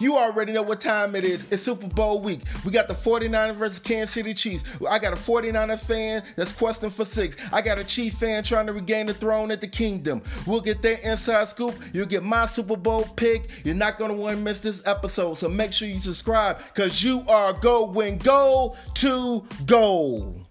You already know what time it is. It's Super Bowl week. We got the 49ers versus Kansas City Chiefs. I got a 49er fan that's questing for six. I got a Chiefs fan trying to regain the throne at the kingdom. We'll get their inside scoop. You'll get my Super Bowl pick. You're not going to want to miss this episode. So make sure you subscribe because you are going go to goal.